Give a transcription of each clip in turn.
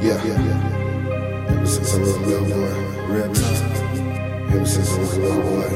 Yeah, yeah. Ever since I was a little boy, real talk. Ever since I was a little boy.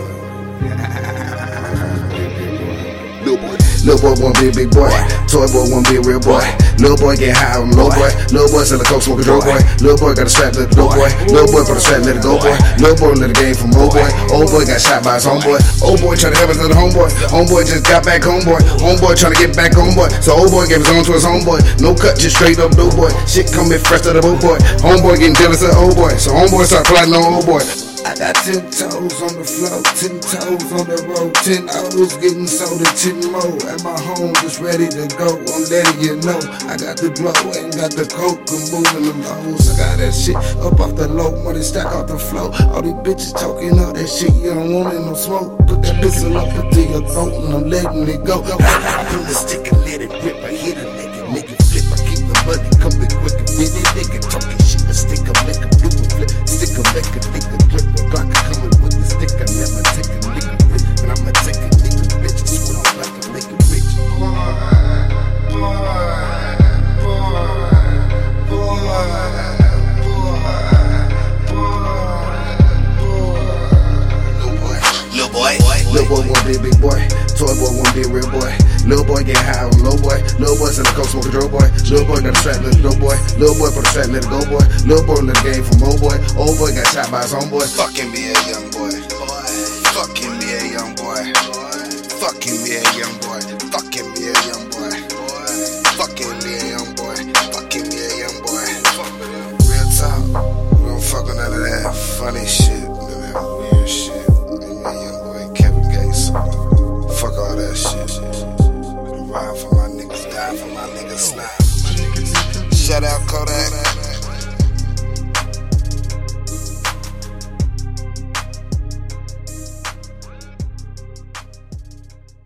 Little boy, little boy wanna be a big boy. Toy boy wanna be a real boy. Little boy get high on low boy. Little boy sell a coke, smoke a dope boy. Little boy got a strap, let it go boy. Little boy put a strap, let it go boy. Little boy let the game from old boy. Old boy got shot by his homeboy. Old boy tryna help his little homeboy. Homeboy just got back homeboy. Homeboy tryna get back homeboy. So old boy gave his own to his homeboy. No cut, just straight up dope boy. Shit coming fresh to the old boy. Homeboy getting jealous of old boy. So homeboy start plotting on old boy. I got ten toes on the floor, ten toes on the road, ten hours getting sold and ten more. At my home, just ready to go. I'm letting you know I got the glow, ain't got the coke, I'm moving them hoes. I got that shit up off the low, money stack off the floor. All these bitches talking all that shit, you don't want it no smoke. Put that pistol up into your throat and I'm letting it go. I Pull the stick and let it rip. I hit a nigga, nigga flip. I keep the money coming boy wanna be big boy. Toy boy wanna be a real boy. Little boy get high on low boy. Little boy a coke, smoke a dope boy. Little boy got a it go boy. Little boy put a strap, little go boy. Little boy in the game from old boy. Old boy got shot by his homeboy. fucking be a young boy. Fucking be a young boy. Fucking be a young boy. Fucking be a young boy. Fucking be a young boy. Fucking be a young boy. Real talk. We don't fuck with none of that funny shit. Die for my niggas, snap. Shout out Kodak.